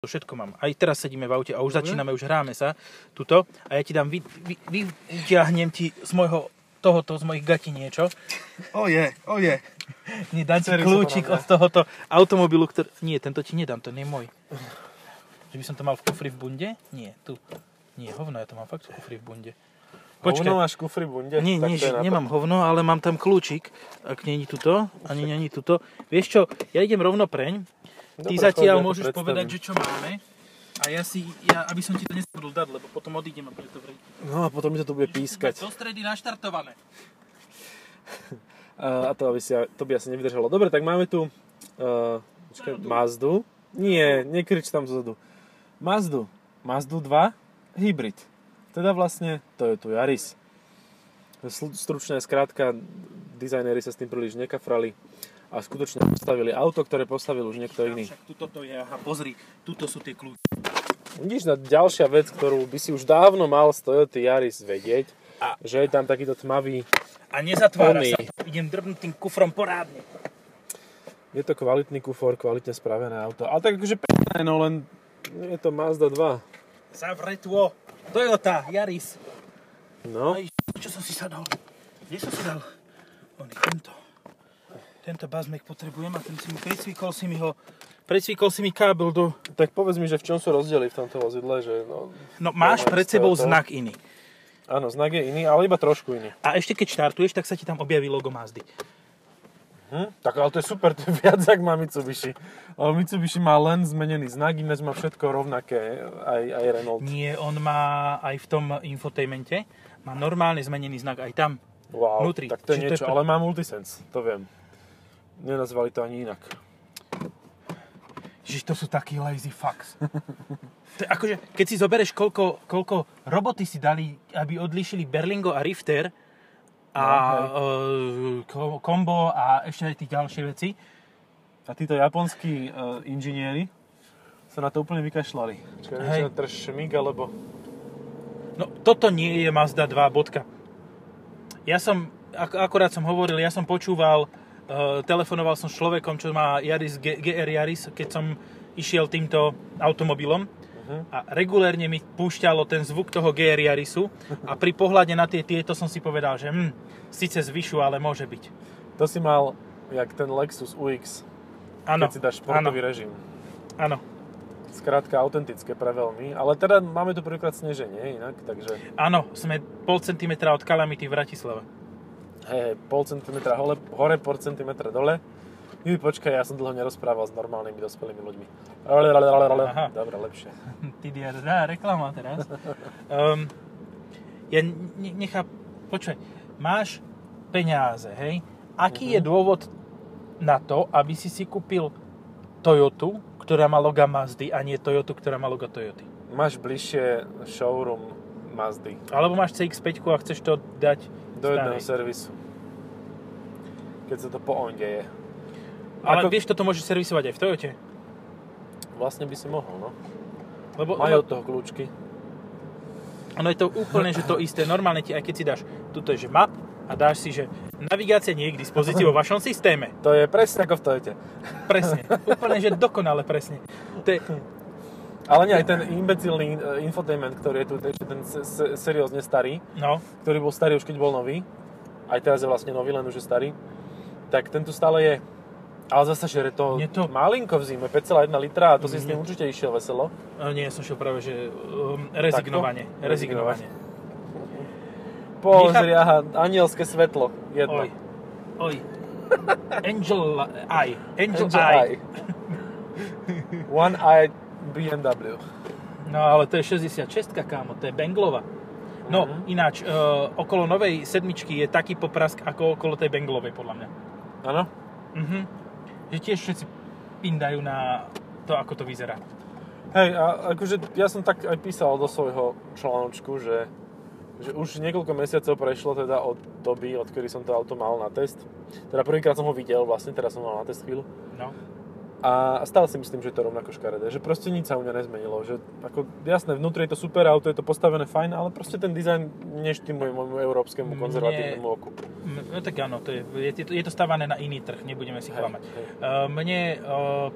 To všetko mám. Aj teraz sedíme v aute a už začíname, už hráme sa tuto a ja ti dám, vy, vy, vyťahnem ti z môjho, tohoto, z mojich gatí niečo. Oje, oje. Nie, dám ti kľúčik od tohoto automobilu, ktorý... Nie, tento ti nedám, to nie je môj. Že by som to mal v kufri v bunde? Nie, tu. Nie, hovno, ja to mám fakt v kufri v bunde. Počkaj. Počkaj. máš kufri v bunde? Nie, nie, je nemám hovno, ale mám tam kľúčik. Ak není tuto, ani není tuto. Vieš čo, ja idem rovno preň. Ty Dobre, zatiaľ ja to môžeš predstavím. povedať, že čo máme. A ja si, ja, aby som ti to nespadol dať, lebo potom odídem a preto vrejte. No a potom mi to tu bude pískať. Do stredy naštartované. A, to, aby si, to by asi nevydržalo. Dobre, tak máme tu uh, počkaj, Mazdu. Nie, nekrič tam zozadu. Mazdu. Mazdu 2 hybrid. Teda vlastne Toyota Yaris. Sl- Stručne, skrátka, dizajnéri sa s tým príliš nekafrali a skutočne postavili auto, ktoré postavil už niekto iný. Však tuto to je, aha, pozri, tuto sú tie kľúče. Vidíš, na ďalšia vec, ktorú by si už dávno mal z Toyota Yaris vedieť, A- že je tam takýto tmavý A nezatvára Oný. sa. Idem drbnúť tým kufrom porádne. Je to kvalitný kufor, kvalitne spravené auto. Ale tak akože pekné, no len je to Mazda 2. Zavretvo. Toyota, Yaris. No, Aj, čo som si sadol? Kde som si dal? Oný, tento. Tento bazmek potrebujem a ten si mi pricvikol si mi ho Precvikol si mi kábel do... tak povedz mi, že v čom sú rozdiely v tomto vozidle, že no, No máš pred sebou to. znak iný. áno, znak je iný, ale iba trošku iný. A ešte keď štartuješ, tak sa ti tam objaví logo Mazdy. Hm? Tak ale to je super, to je viac, ak má Mitsubishi. Ale Mitsubishi má len zmenený znak, ináč má všetko rovnaké, aj, aj Renault. Nie, on má aj v tom infotainmente, má normálne zmenený znak aj tam. Wow, vnútri. tak to Čiže to je je niečo, pre- ale má Multisense, to viem. Nenazvali to ani inak. Ježiš, to sú takí lazy fucks. to je akože, keď si zoberieš, koľko, koľko roboty si dali, aby odlíšili Berlingo a Rifter a No, no, kombo a ešte aj tie ďalšie veci. A títo japonskí uh, inžinieri sa na to úplne vykašľali. Čiže či trž šmík, alebo... No, toto nie je Mazda 2, bodka. Ja som, ak, akorát som hovoril, ja som počúval, uh, telefonoval som s človekom, čo má Yaris, G- GR Yaris, keď som išiel týmto automobilom Mhm. a regulérne mi púšťalo ten zvuk toho GR Yarisu a pri pohľade na tie tieto som si povedal, že hm, síce zvyšu, ale môže byť. To si mal, jak ten Lexus UX, Áno, keď si dáš športový režim. áno, Skrátka autentické pre veľmi. Ale teda máme tu prvýkrát sneženie inak, takže áno, sme pol centimetra od Calamity v Bratislave. hej, hej, pol centimetra hole, hore, pol centimetra dole. Juj, počkaj, ja som dlho nerozprával s normálnymi dospelými ľuďmi. Aha. Dobre, lepšie. Ty dia, dá reklama teraz. Um, ja ne- nechám, počkaj, máš peniaze, hej? Aký je dôvod na to, aby si si kúpil Toyotu, ktorá má loga Mazdy a nie Toyotu, ktorá má logo Toyoty? Máš bližšie showroom Mazdy. Alebo máš CX-5 a chceš to dať Do jedného starej. servisu. Keď sa to po onde je. Ale Ako- vieš, toto môžeš servisovať aj v Toyote. Vlastne by si mohol, no. Lebo Majú od toho kľúčky. ono je to úplne, že to isté. Normálne ti, aj keď si dáš, tuto je, že map a dáš si, že navigácia nie je k dispozícii vo vašom systéme. To je presne ako v Toyote. Presne. Úplne, že dokonale presne. To je, Ale nie, aj ten imbecilný eh, infotainment, ktorý je tu, ešte ten se- se- seriózne starý, no, ktorý bol starý už keď bol nový, aj teraz je vlastne nový, len už je starý, tak ten tu stále je. Ale zase, že je to, Je to- malinko v zime, 5,1 litra a to si s Nie. určite išiel veselo. No nie, som šiel práve, že um, rezignovanie. Takto? Rezignovanie. Pozri, aha, anielské svetlo, jedno. Oj. Oj. Angel Eye. Angel, Angel Eye. Eye. One Eye BMW. No ale to je 66 kámo, to je Benglova. No, Mhm. ináč, uh, okolo novej sedmičky je taký poprask, ako okolo tej Benglovej, podľa mňa. Áno? Mhm. Že tiež všetci pindajú na to, ako to vyzerá. Hej, a akože ja som tak aj písal do svojho článočku, že, že už niekoľko mesiacov prešlo teda od doby, odkedy som to auto mal na test. Teda prvýkrát som ho videl, vlastne teraz som mal na test chvíľu. No. A stále si myslím, že je to rovnako škaredé. Že proste nič sa u mňa nezmenilo. Že ako, jasné, vnútri je to super auto, je to postavené fajn, ale proste ten dizajn neštimuje môjmu európskemu konzervatívnemu oku. No tak áno, to je, je, to- je to stávané na iný trh, nebudeme si klamať. Uh, Mne uh,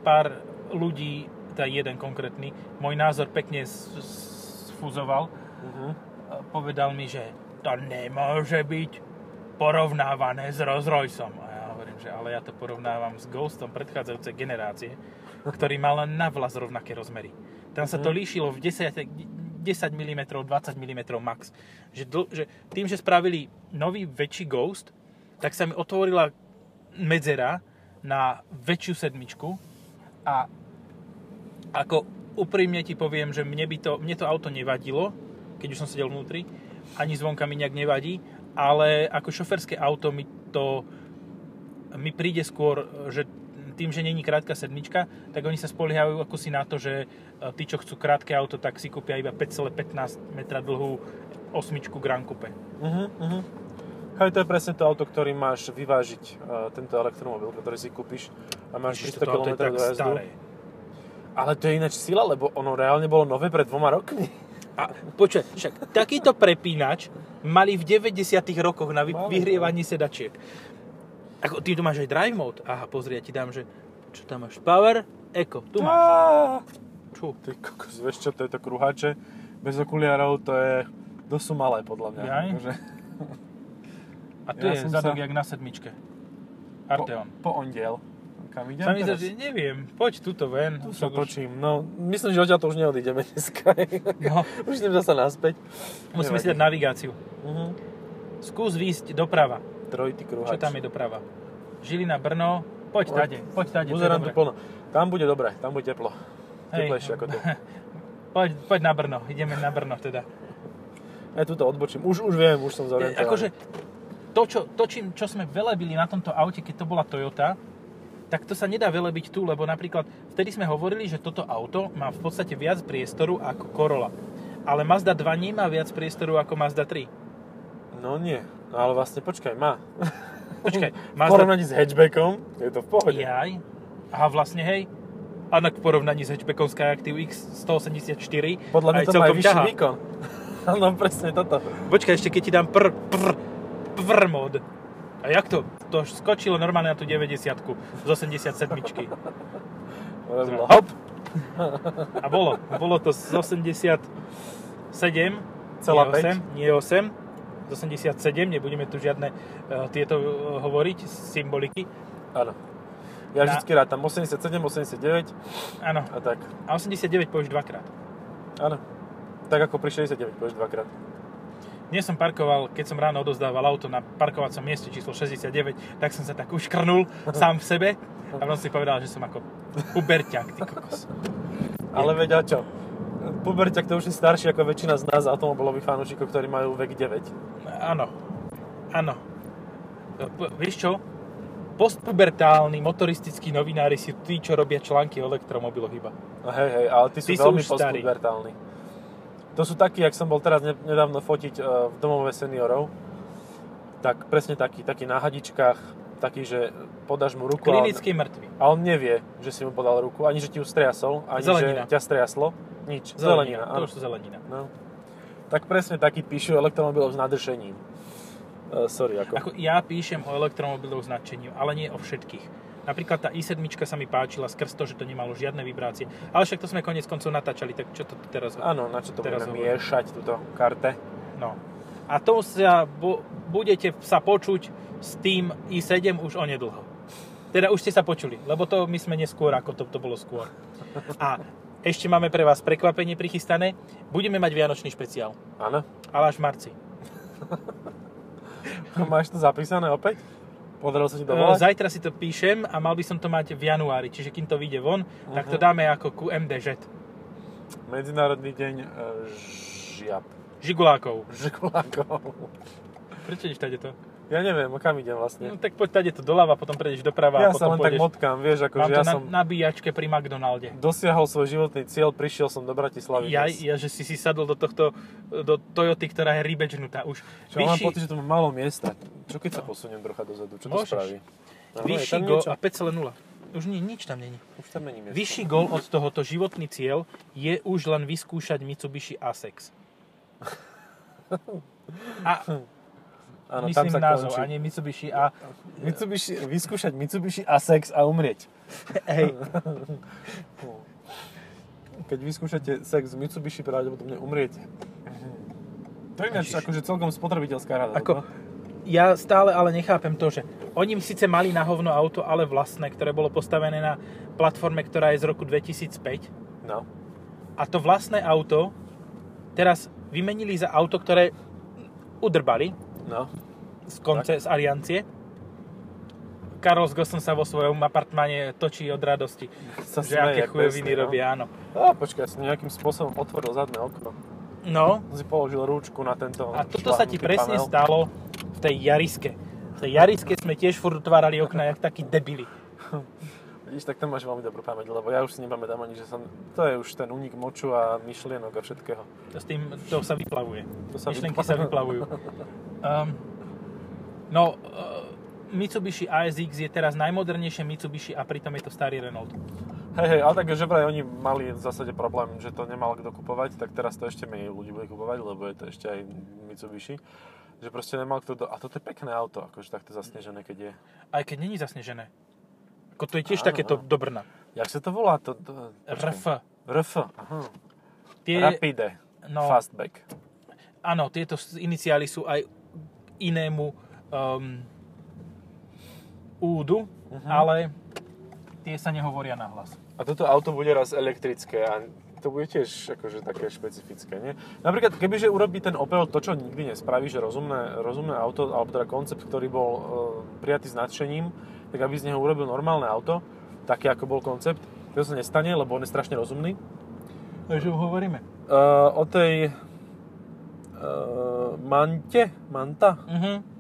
pár ľudí tá jeden konkrétny, môj názor pekne s- s- sfuzoval. Uh-huh. Povedal mi, že to nemôže byť porovnávané s Rolls Royceom. A ja hovorím, že ale ja to porovnávam s Ghostom predchádzajúcej generácie, ktorý mal len na vlas rovnaké rozmery. Tam sa to líšilo v 10, 10 mm, 20 mm max. Že, dl, že tým, že spravili nový väčší Ghost, tak sa mi otvorila medzera na väčšiu sedmičku a ako úprimne ti poviem, že mne, by to, mne to auto nevadilo, keď už som sedel vnútri, ani zvonka mi nejak nevadí, ale ako šoferské auto mi to mi príde skôr, že tým, že není krátka sedmička, tak oni sa spoliehajú ako si na to, že e, tí, čo chcú krátke auto, tak si kúpia iba 5,15 metra dlhú osmičku Grand Coupe. Uh-huh, uh-huh. Hej, to je presne to auto, ktorý máš vyvážiť, uh, tento elektromobil, ktorý si kúpiš a máš Ježiš, 300 toto auto km dojazdu. staré. Ale to je ináč sila, lebo ono reálne bolo nové pred dvoma rokmi. A počkaj, však takýto prepínač mali v 90 rokoch na vy, Mali, vyhrievanie sedačiek. Ako, ty tu máš aj drive mode? Aha, pozri, ja ti dám, že čo tam máš? Power, Eco, tu máš. Á, Čo? Ty kokos, vieš čo, to je to kruhače. Bez okuliarov to je sú malé, podľa mňa. Jaj? Akože, A tu Ja je zadok sa- jak na sedmičke. po, Arteon. po ondiel. Kam idem Sa mi zdá, teraz? že neviem, poď tuto ven. Tu sa už- točím. No, myslím, že odtiaľ to už neodídeme dneska. No, už idem zasa naspäť. musíme si Nevadí. dať navigáciu. Uh-huh. Skús výjsť doprava. Trojitý kruhač. Čo tam je doprava? Žilina, Brno, poď Poď. tade, poď tade, Pozerám tu plno. Tam bude dobre, tam bude teplo. Hej. Teplejšie ako tu. Poď, poď na Brno, ideme na Brno teda. Ja tu to odbočím. Už, už viem, už som zorientovaný. akože to, čo, to čím, čo sme velebili na tomto aute, keď to bola Toyota, tak to sa nedá velebiť tu, lebo napríklad vtedy sme hovorili, že toto auto má v podstate viac priestoru ako Corolla. Ale Mazda 2 nemá viac priestoru ako Mazda 3. No nie. No ale vlastne počkaj, má. Počkaj, V Mazda... porovnaní s hatchbackom je to v pohode. Jaj. Aha, vlastne hej. A v porovnaní s hatchbackom Skyactiv X 184 Podľa mňa to má aj vyšší výkon. no presne toto. Počkaj, ešte keď ti dám pr, pr, pr mod. A jak to? To skočilo normálne na tú 90 z 87 Rozumel. Hop. A bolo. Bolo to z 87 Celá nie 8, nie 8, z 87, nebudeme tu žiadne uh, tieto uh, hovoriť, symboliky. Áno. Ja Na- vždycky rátam 87, 89 Áno. a tak. A 89 povieš dvakrát. Áno. Tak ako pri 69 povieš dvakrát. Dnes som parkoval, keď som ráno odozdával auto na parkovacom mieste číslo 69, tak som sa tak uškrnul sám v sebe a potom si povedal, že som ako puberťak, ty kokos. Ale veď a čo? Puberťak to už je starší ako väčšina z nás automobilových fanúšikov, ktorí majú vek 9. Áno, áno. Vieš čo? Postpubertálni motoristickí novinári si tí, čo robia články o elektromobiloch iba. No hej, hej, ale ty sú sú veľmi už starí. To sú takí, jak som bol teraz ne- nedávno fotiť e, v domove seniorov. Tak presne taký, taký na hadičkách, taký, že podáš mu ruku a on, mŕtvy. a on nevie, že si mu podal ruku, ani že ti ju striasol, ani Zelenina. že ťa striaslo. Nič. Zelenina. Zelenina, To áno. už sú zelenina. No. Tak presne taký píšu elektromobilov s nadršením. Uh, sorry, ako. Ako ja píšem o elektromobiloch značeniu, ale nie o všetkých. Napríklad tá i7 sa mi páčila skrz to, že to nemalo žiadne vibrácie. Ale však to sme konec koncov natáčali, tak čo to teraz... Áno, na čo to Teraz budeme miešať, túto karte. No. A to sa, bu, budete sa počuť s tým i7 už onedlho. Teda už ste sa počuli, lebo to my sme neskôr, ako to, to bolo skôr. A ešte máme pre vás prekvapenie prichystané. Budeme mať Vianočný špeciál, Áno. ale až v marci. Máš to zapísané opäť? Podarilo sa ti E, dovolať? Zajtra si to píšem a mal by som to mať v januári, čiže kým to vyjde von, tak to Mhm. dáme ako QMDŽ. Medzinárodný deň uh, žiab. Žigulákov. Žikulákov. Prečo ideš tady to? Ja neviem, kam idem No vlastne. tak poď tady to doľava, potom prejdeš doprava Ja a sa potom len tak pôjdeš. motkám, vieš, ako Mám že to ja na som nabíjačke pri McDonalde. dosiahol svoj životný cieľ, prišiel som do Bratislavy. Ja, dnes. ja, že si si sadol do tohto, do Toyoty, ktorá je rybečnutá už. Čo, mám vyšší, pocit, že tu mám málo miesta. Čo keď sa posuniem trocha dozadu? Čo to Môžeš. spraví? Áno, je vyšší gol a 5,0. Už nie, nič tam není. Už tam není miesta. Vyšší gol od tohoto životný cieľ je už len vyskúšať Mitsubishi Asex. A Áno, tam myslím sa názov, končí. a nie Mitsubishi A. Mitsubishi, vyskúšať Mitsubishi Asex a umrieť. Hej. keď vyskúšate sex v Mitsubishi, pravdepodobne umriete. To je ináč akože celkom spotrebiteľská rada. Ako, no? ja stále ale nechápem to, že oni síce mali na hovno auto, ale vlastné, ktoré bolo postavené na platforme, ktorá je z roku 2005. No. A to vlastné auto teraz vymenili za auto, ktoré udrbali No. Z konce, z Aliancie. Karol Gosson sa vo svojom apartmáne točí od radosti, Sa že aké jak chujoviny no. robia, áno. Á, počkaj, ja som nejakým spôsobom otvoril zadné okno. No, si položil rúčku na tento a toto sa ti presne panel. stalo v tej Jariske. V tej Jariske sme tiež furt otvárali okna, jak takí debili. Vidíš, tak tam máš veľmi dobrú pamäť, lebo ja už si nepamätám ani, že som... To je už ten únik moču a myšlienok a všetkého. To, s tým, to sa vyplavuje. To sa Myšlenky vyplavuje. sa vyplavujú. Um, no, uh, Mitsubishi ASX je teraz najmodernejšie Mitsubishi a pritom je to starý Renault. Hej, hej, ale tak, že vraj oni mali v zásade problém, že to nemal kto kupovať, tak teraz to ešte menej ľudí bude kupovať, lebo je to ešte aj Mitsubishi. Že proste nemal kto... Do... A toto je pekné auto, akože takto zasnežené, keď je... Aj keď není zasnežené. Ako to je tiež Áno, takéto áno. do Brna. Jak sa to volá? To, to. RF. RF, aha. Tie, Rapide. no, Fastback. áno, tieto iniciály sú aj inému um, údu, Mhm. ale tie sa nehovoria na hlas. A toto auto bude raz elektrické a to bude tiež akože také špecifické, nie? Napríklad, kebyže urobí ten Opel to, čo nikdy nespraví, že rozumné, rozumné auto, alebo teda koncept, ktorý bol e, prijatý s nadšením, tak aby z neho urobil normálne auto, také ako bol koncept, to sa nestane, lebo on je strašne rozumný. Takže hovoríme. E, o tej e, Mante, Manta, Mhm.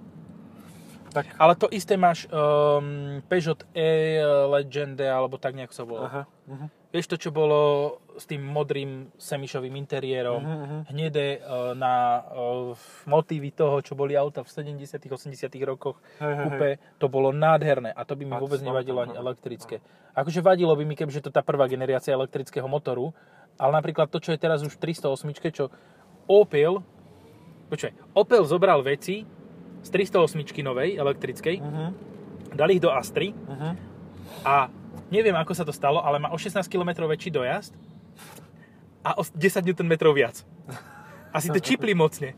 Tak Ale to isté máš um, Peugeot E-Legende, alebo tak nejak sa volá. Aha, uh-huh. Vieš to, čo bolo s tým modrým semišovým interiérom, mhm. hnedé uh, na uh, motívy toho, čo boli auta v 70 80 rokoch, hej, kúpe, to bolo nádherné a to by mi vôbec nevadilo ani elektrické. Akože vadilo by mi, kebyže to tá prvá generácia elektrického motoru, ale napríklad to, čo je teraz už v 308, čo Opel, počkaj, Opel zobral veci z 308 novej elektrickej, Uh-huh. dali ich do Astry Uh-huh. a neviem, ako sa to stalo, ale má o 16 km väčší dojazd a o 10 Nm viac. Asi to čipli mocne.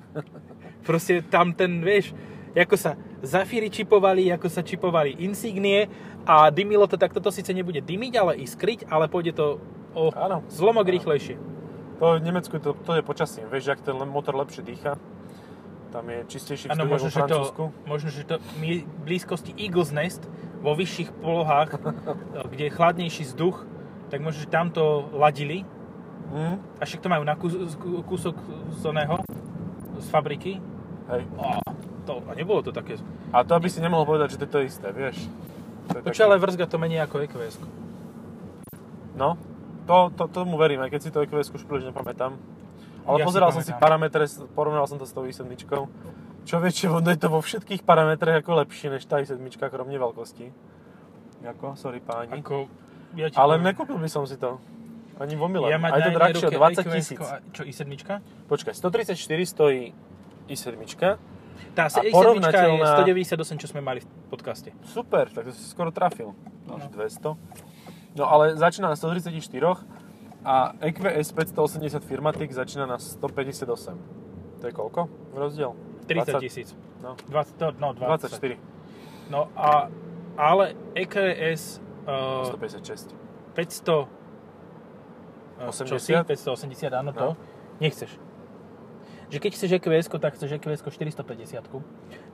Proste tam ten, vieš, ako sa Zafíry čipovali, ako sa čipovali Insignie a dymilo to, tak toto síce nebude dymiť, ale iskryť, ale pôjde to o Áno. zlomok Áno. rýchlejšie. To v Nemecku to, to je počasím, vieš, ak ten motor lepšie dýcha, tam je čistejší vzduch možno, ako v že to, možno, že to v blízkosti Eagles Nest, vo vyšších polohách, kde je chladnejší vzduch, tak možno, že tam to ladili Mm, A však to majú na kus, kúsok z oného, z fabriky. hej. A, to, a nebolo to také... A to aby si nemohol povedať, že to je to isté, vieš. Počkaj, ale vrzga to menej ako EQS. No, to, to, tomu verím, aj keď si to EQS už príliš nepamätám. Ale Ja si pozeral som si parametre, porovnal som to s tou i7. Čo väčšie, ono je to vo všetkých parametrech ako lepšie než tá i7, kromne veľkosti. Ako? Sorry páni. Ako, ja Ale poviem, nekúpil by som si to. Ani v omyle. ja Aj to drahšie, jednej o ruke 20 EQS tisíc. Čo, i7? Počkaj, 134 stojí i7. Tá A i7 je porovnateľná- 198, čo sme mali v podcaste. Super, tak to si skoro trafil. No. 200. No ale začína na 134 a EQS 580 Firmatic začína na 158. To je koľko? Rozdiel? 30 20 tisíc. No, 20, to- no, 20. 24. No a, ale EQS uh, 156. 500... uh, Čo si? 80? 580, áno, to. No. Nechceš. Že keď chceš EQS, tak chceš EQS 450.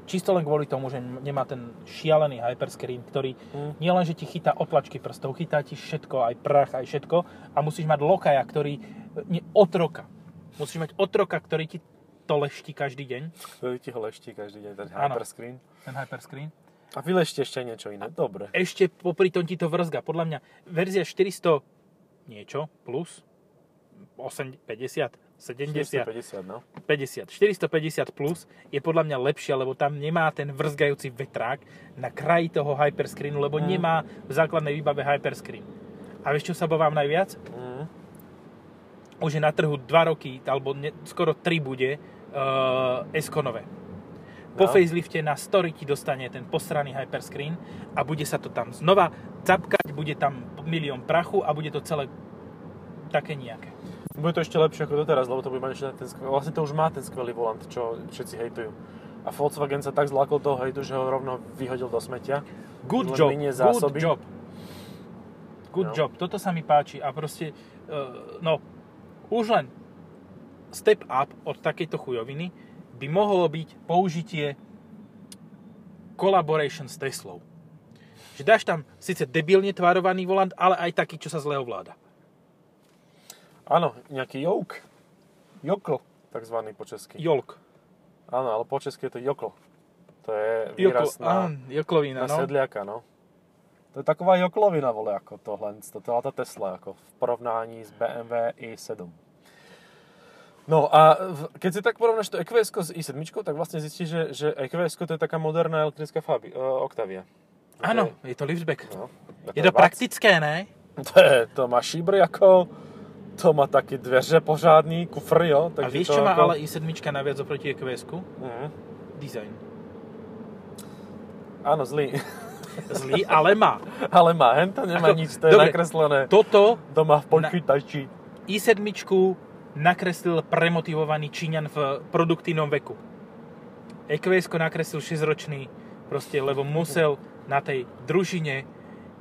Čisto len kvôli tomu, že nemá ten šialený hyperscreen, ktorý Mm. nie len, že ti chytá otlačky prstov, chytá ti všetko, aj prach, aj všetko a musíš mať lokaja, ktorý, nie, otroka. Musíš mať otroka, ktorý ti to leští každý deň, Ktorý ti ho leští každý deň, ten hyperscreen. ten hyperscreen. A vylešte ešte niečo iné. Dobre. Ešte popri tom ti to vrzga. Podľa mňa verzia 400 niečo plus 8, 50, 70, 450, no. 50, 450 plus je podľa mňa lepšia, lebo tam nemá ten vrzgajúci vetrák na kraji toho hyperscreenu, lebo Mm. nemá v základnej výbave hyperscreen. A vieš, čo sa bavám najviac? Mm. Už je na trhu 2 roky, alebo ne, skoro 3 bude uh, S-konové. Po No. facelifte na story ti dostane ten posraný hyperscreen a bude sa to tam znova capkať, bude tam milión prachu a bude to celé také nejaké. Bude to ešte lepšie ako doteraz, lebo to bude mať ešte ten skvelý, vlastne to už má ten skvelý volant, čo všetci hejtujú. A Volkswagen sa tak zlakol toho hejtu, že ho rovno vyhodil do smetia. Good job, minie good zásoby. job. Good No. job, toto sa mi páči a proste, uh, no, už len step up od takejto chujoviny by mohlo byť použitie collaboration s Teslou. Že dáš tam síce debilne tvarovaný volant, ale aj taký, čo sa zle ovláda. Áno, nejaký jouk. Jokl, takzvaný po česky. Jolk. Áno, ale po česky je to jokl. To je Jokl, výraz na, á, joklovina, na no. sedliaka, no. To je taková joklovina, vole, ako tohle, to je tá Tesla, ako v porovnání s BMW i7. No a keď si tak porovnáš to EQS s i7, tak vlastne zistíš, že, že EQS to je taká moderná elektrická Fabi, uh, Octavia. Áno, je to liftback. No, Je to vac. praktické, ne? To, je, to má šíbry ako, to má taky dveře pořádný, kufr, jo. A Takže vieš, to čo má ako... ale i7 naviac oproti EQS-ku? Mhm. Design. Áno, zlý. Zlý, ale má. ale má, hen to nemá Ako- nič, to je dobre, nakreslené Toto doma v počítači. i7 nakreslil premotivovaný Číňan v produktívnom veku. EQS nakreslil 6-ročný, proste, lebo musel na tej družine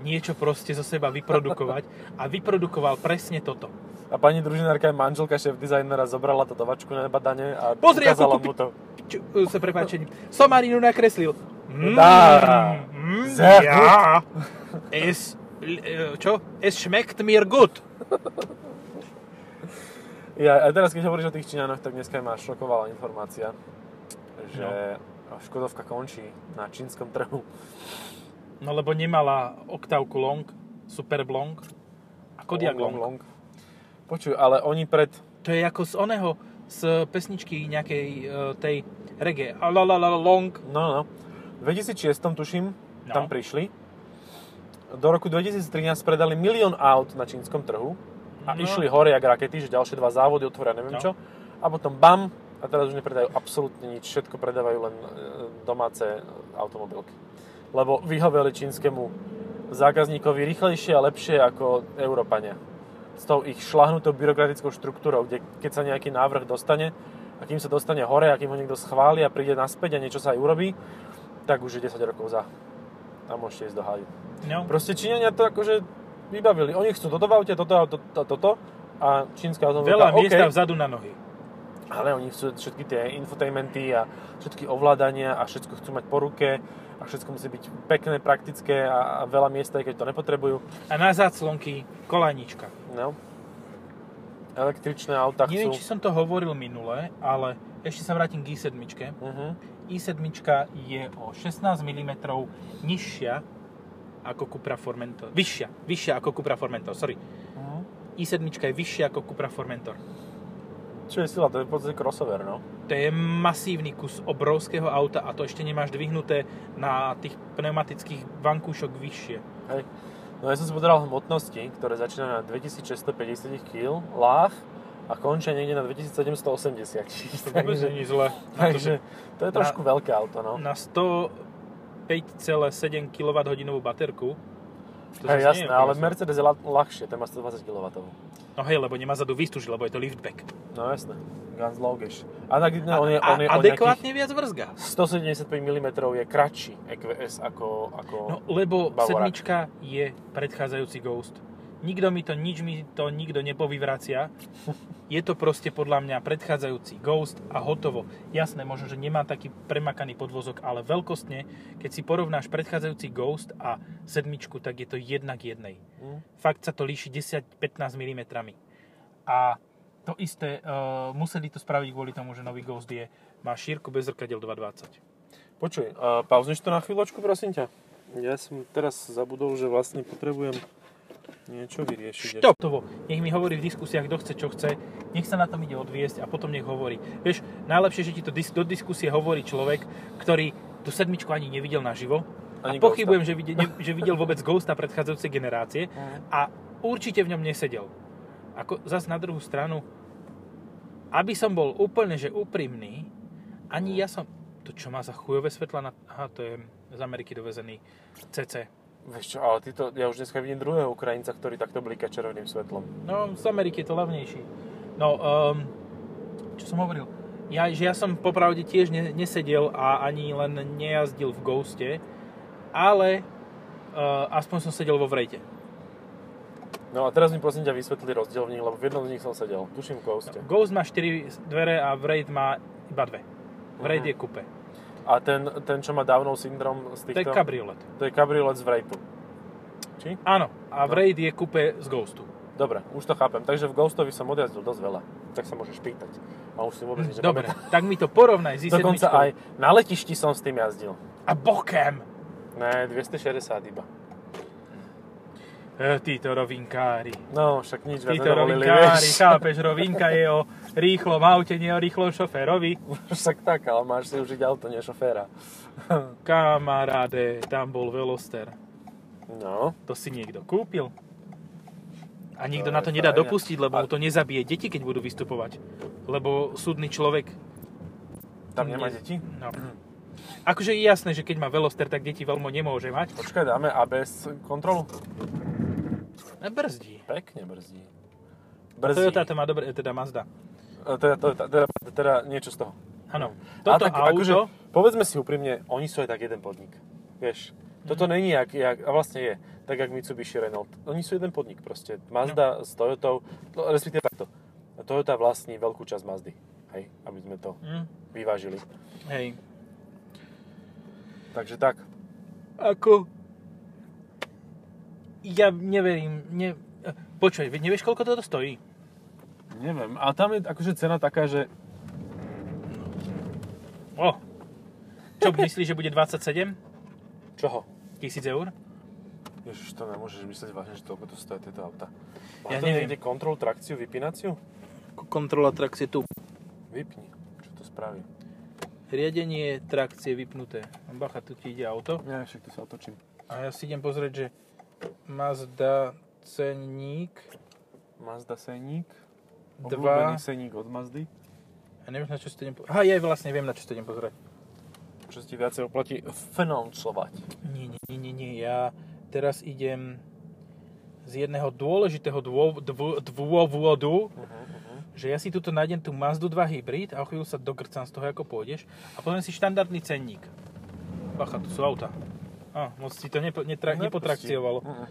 niečo proste zo seba vyprodukovať a vyprodukoval presne toto. A pani družinárka je manželka šéf dizajnera, zobrala to do vačku na badanie a Pozri, ako ukázala kúpi- mu to. Čo, sa prepáčením. Somarinu nakreslil. Mm, Dá. mm, ja. Es, e, čo? Es schmeckt mir gut. Ja, a teraz keď hovoríš o tých Číňanoch, tak dneska ma šokovala informácia, že No. Škodovka končí na čínskom trhu. No lebo nemala oktávku long, super long a Kodiak long. long. Počuj, ale oni pred... To je ako z oného, z pesničky nejakej e, tej reggae. Long. No, no. V 2006 tuším, No. tam prišli. Do roku 2013 predali milión aut na čínskom trhu a No. išli hore jak rakety, že ďalšie dva závody otvoria neviem No. čo. A potom bam, a teraz už nepredajú absolútne nič, všetko predávajú len e, domáce automobilky. Lebo vyhoveli čínskemu zákazníkovi rýchlejšie a lepšie ako Európania. S tou ich šlahnutou byrokratickou štruktúrou, kde keď sa nejaký návrh dostane, a kým sa dostane hore a kým ho niekto schváli a príde naspäť a niečo sa aj urobí, tak už je 10 rokov za. A môžete ísť do háju. No. Proste Číňania to akože vybavili. Oni chcú toto aute, toto, toto, toto, toto a čínska automobilka, Veľa miesta vzadu na nohy. ale oni chcú všetky tie infotainmenty a všetky ovládania a všetko chcú mať po ruke a všetko musí byť pekné, praktické a, a veľa miesta, keď to nepotrebujú. A na záclonky kolajnička. No. Električné autá Neviem, chcú... či som to hovoril minule, ale ešte sa vrátim k i7. Uh-huh. i7 je o 16 mm nižšia ako Cupra Formentor. Vyššia, vyššia ako Cupra Formentor, sorry. Uh-huh. i7 je vyššia ako Cupra Formentor. Čo je sila? To je v podstate crossover, no. To je masívny kus obrovského auta a to ešte nemáš dvihnuté na tých pneumatických vankúšok vyššie. Hej. No ja som si pozeral hmotnosti, ktoré začínajú na 2650 kg láh a končia niekde na 2780. To vôbec nie je zle. Na takže to je trošku veľké auto, no. Na 105,7 kWh baterku. To Hej, jasné, ale. Mercedes je ľahšie, ten má 120 kW. No hej, lebo nemá zadu výstuž, lebo je to liftback. No jasné, ganz logisch. A tak no, on je, a, on je adekvátne viac vrzga. 175 mm je kratší EQS ako, ako No, lebo Bavorák. sedmička je predchádzajúci Ghost. Nikto mi to, nič mi to nikto nepovyvracia. Je to proste podľa mňa predchádzajúci Ghost a hotovo. Jasné, možno, že nemá taký premakaný podvozok, ale veľkostne, keď si porovnáš predchádzajúci Ghost a sedmičku, tak je to jednak jednej. Hm. Fakt sa to líši 10-15 mm. A to isté, uh, museli to spraviť kvôli tomu, že nový Ghost je, má šírku bez zrkadiel 220. Počuj, uh, pauzniš to na chvíľočku, prosím ťa? Ja som teraz zabudol, že vlastne potrebujem niečo vyriešiť. Stop! Tovo. Nech mi hovorí v diskusiách, kto chce, čo chce. Nech sa na tom ide odviesť a potom nech hovorí. Vieš, najlepšie, že ti to do diskusie hovorí človek, ktorý tú sedmičku ani nevidel naživo. Ani a pochybujem, že videl, ne, že videl vôbec Ghosta predchádzajúcej generácie Mhm. a určite v ňom nesedel. Ako zas na druhú stranu, aby som bol úplne že úprimný, ani ja som... To čo má za chujové svetla na... Aha, to je z Ameriky dovezený CC. Vieš čo, ale ty to, ja už dneska vidím druhého Ukrajinca, ktorý takto blíka červeným svetlom. No, z Ameriky je to levnejší. No, um, čo som hovoril? Ja, že ja som popravde tiež ne, nesedel a ani len nejazdil v Ghoste, ale uh, aspoň som sedel vo Vrejte. No a teraz mi prosím ťa vysvetli rozdiel v nich, lebo v jednom z nich som sedel. Tuším v Ghoste. Ghost má 4 dvere a Vrejt má iba dve. Vrejt Mhm. je kupe. A ten, ten, čo má Downov syndrom z To je týchto... kabriolet. To je kabriolet z Vrejtu. Či? Áno, a No. Vrejt je kupe z Ghostu. Dobre, už to chápem. Takže v Ghostovi som odjazdil dosť veľa. Tak sa môžeš pýtať. A už si vôbec nič Dobre, tak mi to porovnaj s i7. Dokonca aj na letišti som s tým jazdil. A bokem! Ne, 260 iba. E, títo rovinkári. No, však nič viac Títo rovinkári, chápeš, rovinka je o rýchlom aute, nie o rýchlom šoférovi. Však tak, ale máš si užiť auto, nie šoféra. Kamaráde, tam bol Veloster. No, To si niekto kúpil. A nikto To na to nedá fajn. dopustiť, lebo A- mu to nezabije deti, keď budú vystupovať. Lebo súdny človek... tam nemá Nie. deti? No. Akože je jasné, že keď má Veloster, tak deti veľmi nemôže mať. Počkaj, dáme ABS kontrolu? Brzdí. Pekne brzdí. Brzdí. Toyota to má dobre, teda Mazda. Teda, to, teda, teda niečo z toho. Áno. Toto tak, auto... akože, povedzme si úprimne, oni sú aj tak jeden podnik. Vieš, toto Mhm. není jak, jak, a vlastne je, tak jak Mitsubishi Renault. Oni sú jeden podnik proste. Mazda s Toyotou, no, respektíve takto. Toyota vlastní veľkú časť Mazdy. Hej, aby sme to Hm, vyvážili. hej. Takže tak. Ako... Ja neverím, ne... Počuj, nevieš, koľko toto stojí? Neviem, ale tam je akože cena taká, že O! Čo myslíš, že bude 27 čoho? tisíc eur? Ježiš, to nemôžeš myslieť vážne, že toľko to stojí tieto auta. Má Ja to neviem. niekde kontrolu, trakciu, vypínaciu? Kontrola trakcie tu. Vypni. Čo to spraví? Riadenie trakcie vypnuté. Bacha, tu ti ide auto. Ja však tu sa otočím. A ja si idem pozrieť, že Mazda cenník. Mazda Seník. Dva. Obľúbený Seník od Mazdy. Ja neviem, na čo si to idem pozrieť. Aha, ja vlastne viem, na čo si to idem pozrieť. Čo ti viacej oplatí financovať. Nie, nie, nie, nie, nie. Ja teraz idem z jedného dôležitého dô, dô, dôvodu, Uh-huh, uh-huh. že ja si tuto nájdem tú Mazdu 2 Hybrid a o chvíľu sa dogrcam z toho, ako pôjdeš a pozriem si štandardný cenník. Bacha, tu sú auta. A, moc si to nepo, netra, nepotrakciovalo. Uh-uh.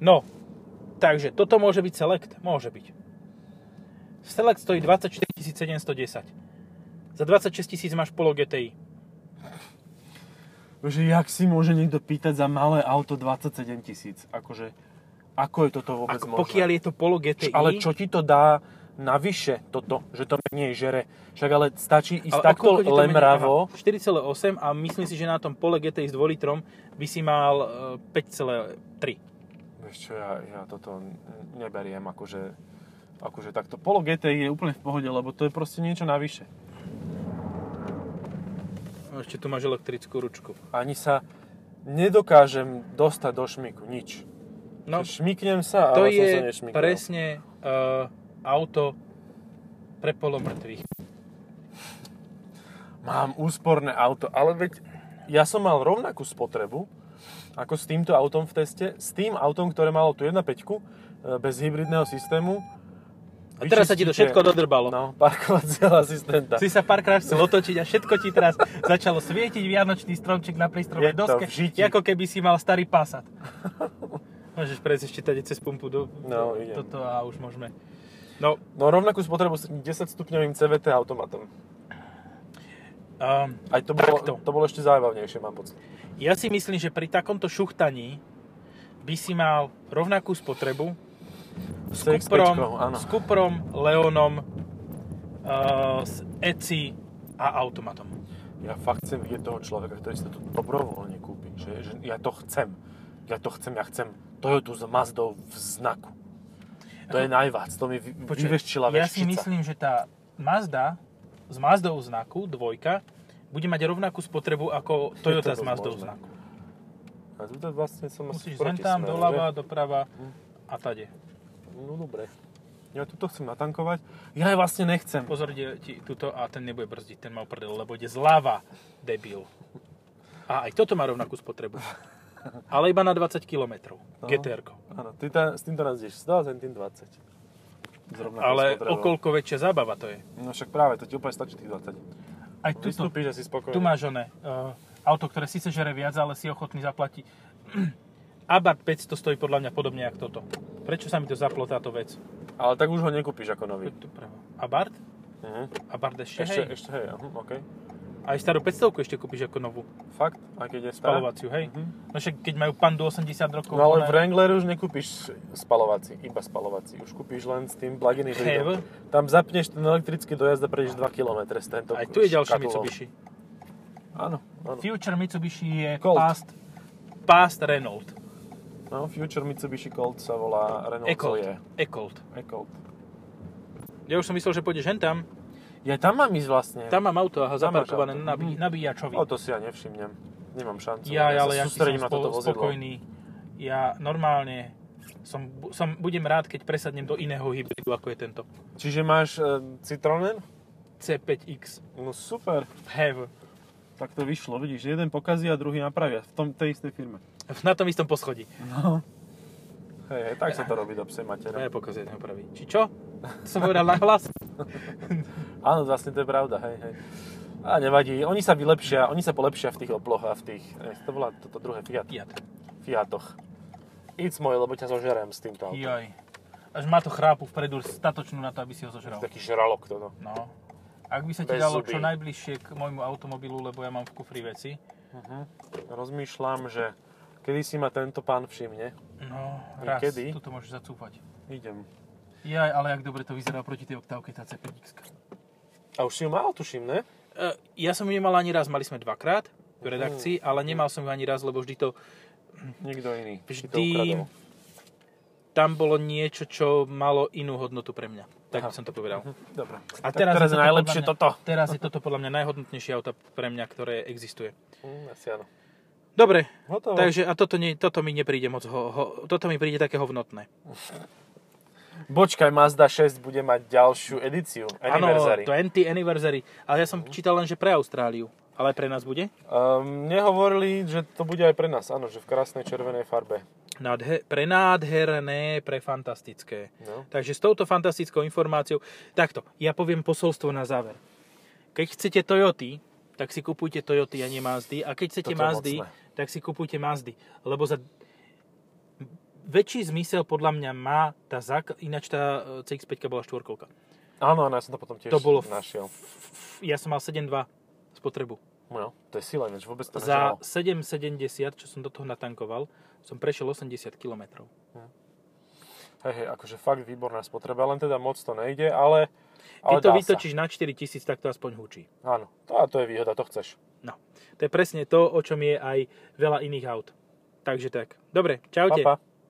No, takže toto môže byť Select? Môže byť. Select stojí 24 710. Za 26 tisíc máš Polo GTI. Že jak si môže niekto pýtať za malé auto 27 tisíc? Akože, ako je toto vôbec Ako, možné? pokiaľ je to Polo GTI... Ale čo ti to dá navyše toto, že to menej žere? Však ale stačí ísť Ale takto lemravo. Aha, 4,8 a myslím si, že na tom Pole GTI s 2 litrom by si mal e, 5,3. Vieš čo, ja, ja toto neberiem akože, akože takto. Polo GTI je úplne v pohode, lebo to je proste niečo navyše. Ešte tu máš elektrickú ručku. Ani sa nedokážem dostať do šmiku, nič. No, Šmiknem sa, to ale som sa je nešmiknul. presne uh, auto pre polomrtvých. Mám úsporné auto, ale veď ja som mal rovnakú spotrebu ako s týmto autom v teste, s tým autom, ktoré malo tu 1.5 e, bez hybridného systému. A teraz sa ti to všetko dodrbalo. No, parkovacieho asistenta. Si sa párkrát chcel otočiť a všetko ti teraz začalo svietiť vianočný stromček na prístrojovej doske, ako keby si mal starý Passat. Môžeš prejsť ešte tady cez pumpu do, No, do toto a už môžeme. No, No rovnakú spotrebu s 10 stupňovým CVT automatom. um, Aj to bolo, Takto. to bolo ešte zábavnejšie, mám pocit. ja si myslím, že pri takomto šuchtaní by si mal rovnakú spotrebu s CX-5, Cuprom, áno. s Cuprom, Leonom, uh, s ECI a automatom. Ja fakt chcem vidieť toho človeka, ktorý si to dobrovoľne kúpi. Že, že ja to chcem. Ja to chcem, ja chcem Toyotu s Mazdou v znaku. To je najvác, to mi vy, ja si myslím, že tá Mazda s Mazdou znaku, dvojka, bude mať rovnakú spotrebu ako Toyota s to Mazdou možné? znaku. A tu vlastne som Musíš proti tam, doľava, doprava a tade. No dobre. Ja tuto chcem natankovať. Ja vlastne nechcem. Pozor, ide ti tuto a ten nebude brzdiť, ten má prdel, lebo ide zľava, debil. A aj toto má rovnakú spotrebu. ale iba na 20 km. No. GTR. Áno, ty ta, s týmto nazdíš 100 a tým 20. Zrovna Ale okolko väčšia zábava to je. No však práve, to ti úplne stačí tých 20. Aj tuto, Vystúpiš a si spokojný. tu máš oné, uh, auto, ktoré síce žere viac, ale si ochotný zaplatiť. Abarth 500 stojí podľa mňa podobne ako toto. Prečo sa mi to zaplo táto vec? Ale tak už ho nekúpiš ako nový. Poď tu pravo. Abarth? Uh-huh. Abarth ešte, Ešte, hej. ešte hej, uh, OK. Aj starú 500 ešte kúpiš ako novú. Fakt? Aj keď je stará? Spalovaciu, hej. Mhm. No však keď majú pandu 80 rokov, No ale v Wrangleru už nekúpiš spalovací, iba spalovací. Už kúpiš len s tým plug-in hybridom. Tam zapneš ten elektrický dojazd a prejdeš 2 km s tento aj tu je ďalší škatulou. Mitsubishi. Áno, áno. Future Mitsubishi je Colt. past, past Renault. No, Future Mitsubishi Colt sa volá Renault E-Colt. Zoe. E-Colt. E-Colt. Ja už som myslel, že pôjdeš hen tam. Ja tam mám ísť vlastne. Tam mám auto a Tam zaparkované na nabí- Mhm. nabíjačovi. O, to si ja nevšimnem. Nemám šancu. Ja, sa ale ja som na toto spo, vozidlo. spokojný. Ja normálne som, som, budem rád, keď presadnem do iného hybridu, ako je tento. Čiže máš uh, Citroen? C5X. No super. Have. Tak to vyšlo, vidíš, jeden pokazí a druhý napravia v tom, tej istej firme. Na tom istom poschodí. No. Hej, hej, tak sa to robí do psej matere. Ja pokazuje neopraví. Či čo? To som povedal na hlas. Áno, vlastne to je pravda, hej, hej. A nevadí, oni sa vylepšia, oni sa polepšia v tých Oploch a v tých, eh, to volá toto druhé Fiat, Fiat. Fiatoch. It's môj, lebo ťa zožerem s týmto autom. Joj. Až má to chrápu vpredu statočnú na to, aby si ho zožral. Taký žralok toto. No. Ak by sa ti Bez dalo zuby. čo najbližšie k môjmu automobilu, lebo ja mám v kufri veci. Uh-huh. Rozmýšľam, že kedy si ma tento pán všimne. No, raz. Niekedy? Tuto môžeš zacúfať. Idem. Jaj, ale jak dobre to vyzerá proti tej oktávke, tá C5X. A už si ju mal, tuším, ne? Uh, ja som ju nemal ani raz, mali sme dvakrát v redakcii, ale nemal som ju ani raz, lebo vždy to, Nikto iný. to vždy ukradol. tam bolo niečo, čo malo inú hodnotu pre mňa. Tak by Aha. som to povedal. Dobre. A Tak teraz, teraz je toto najlepšie mňa, toto. Teraz je toto podľa mňa najhodnotnejšie auto pre mňa, ktoré existuje. Hm, asi áno. Dobre, Hotovo. takže a toto, nie, toto mi nepríde moc, ho, ho, toto mi príde také hovnotné. Počkaj, Mazda 6 bude mať ďalšiu edíciu. Áno, Anniversary. 20 anniversary, ale ja som čítal len, že pre Austráliu. Ale pre nás bude? Um, nehovorili, že to bude aj pre nás, áno, že v krásnej červenej farbe. Nádhe, pre nádherné, pre fantastické. No. Takže s touto fantastickou informáciou, takto, ja poviem posolstvo na záver. Keď chcete Toyoty, tak si kupujte Toyoty a nie Mazdy. A keď chcete Toto Mazdy, mocné. Tak si kupujte Mazdy. Lebo za väčší zmysel podľa mňa má tá zák... Ináč tá e, CX-5 bola štvorkolka. Áno, áno, ja som to potom tiež To bolo f- našiel. F- Ja som mal 7.2 spotrebu. No, to je sila, ináč vôbec to Za nežalo. 7,70, čo som do toho natankoval, som prešiel 80 km. Hej, hej, akože fakt výborná spotreba, len teda moc to nejde, ale Keď to vytočíš na 4000, tak to aspoň hučí. sa. Áno, to, a to je výhoda, to chceš. No, to je presne to, o čom je aj veľa iných aut. Takže tak. Dobre, čaute. Pa, pa.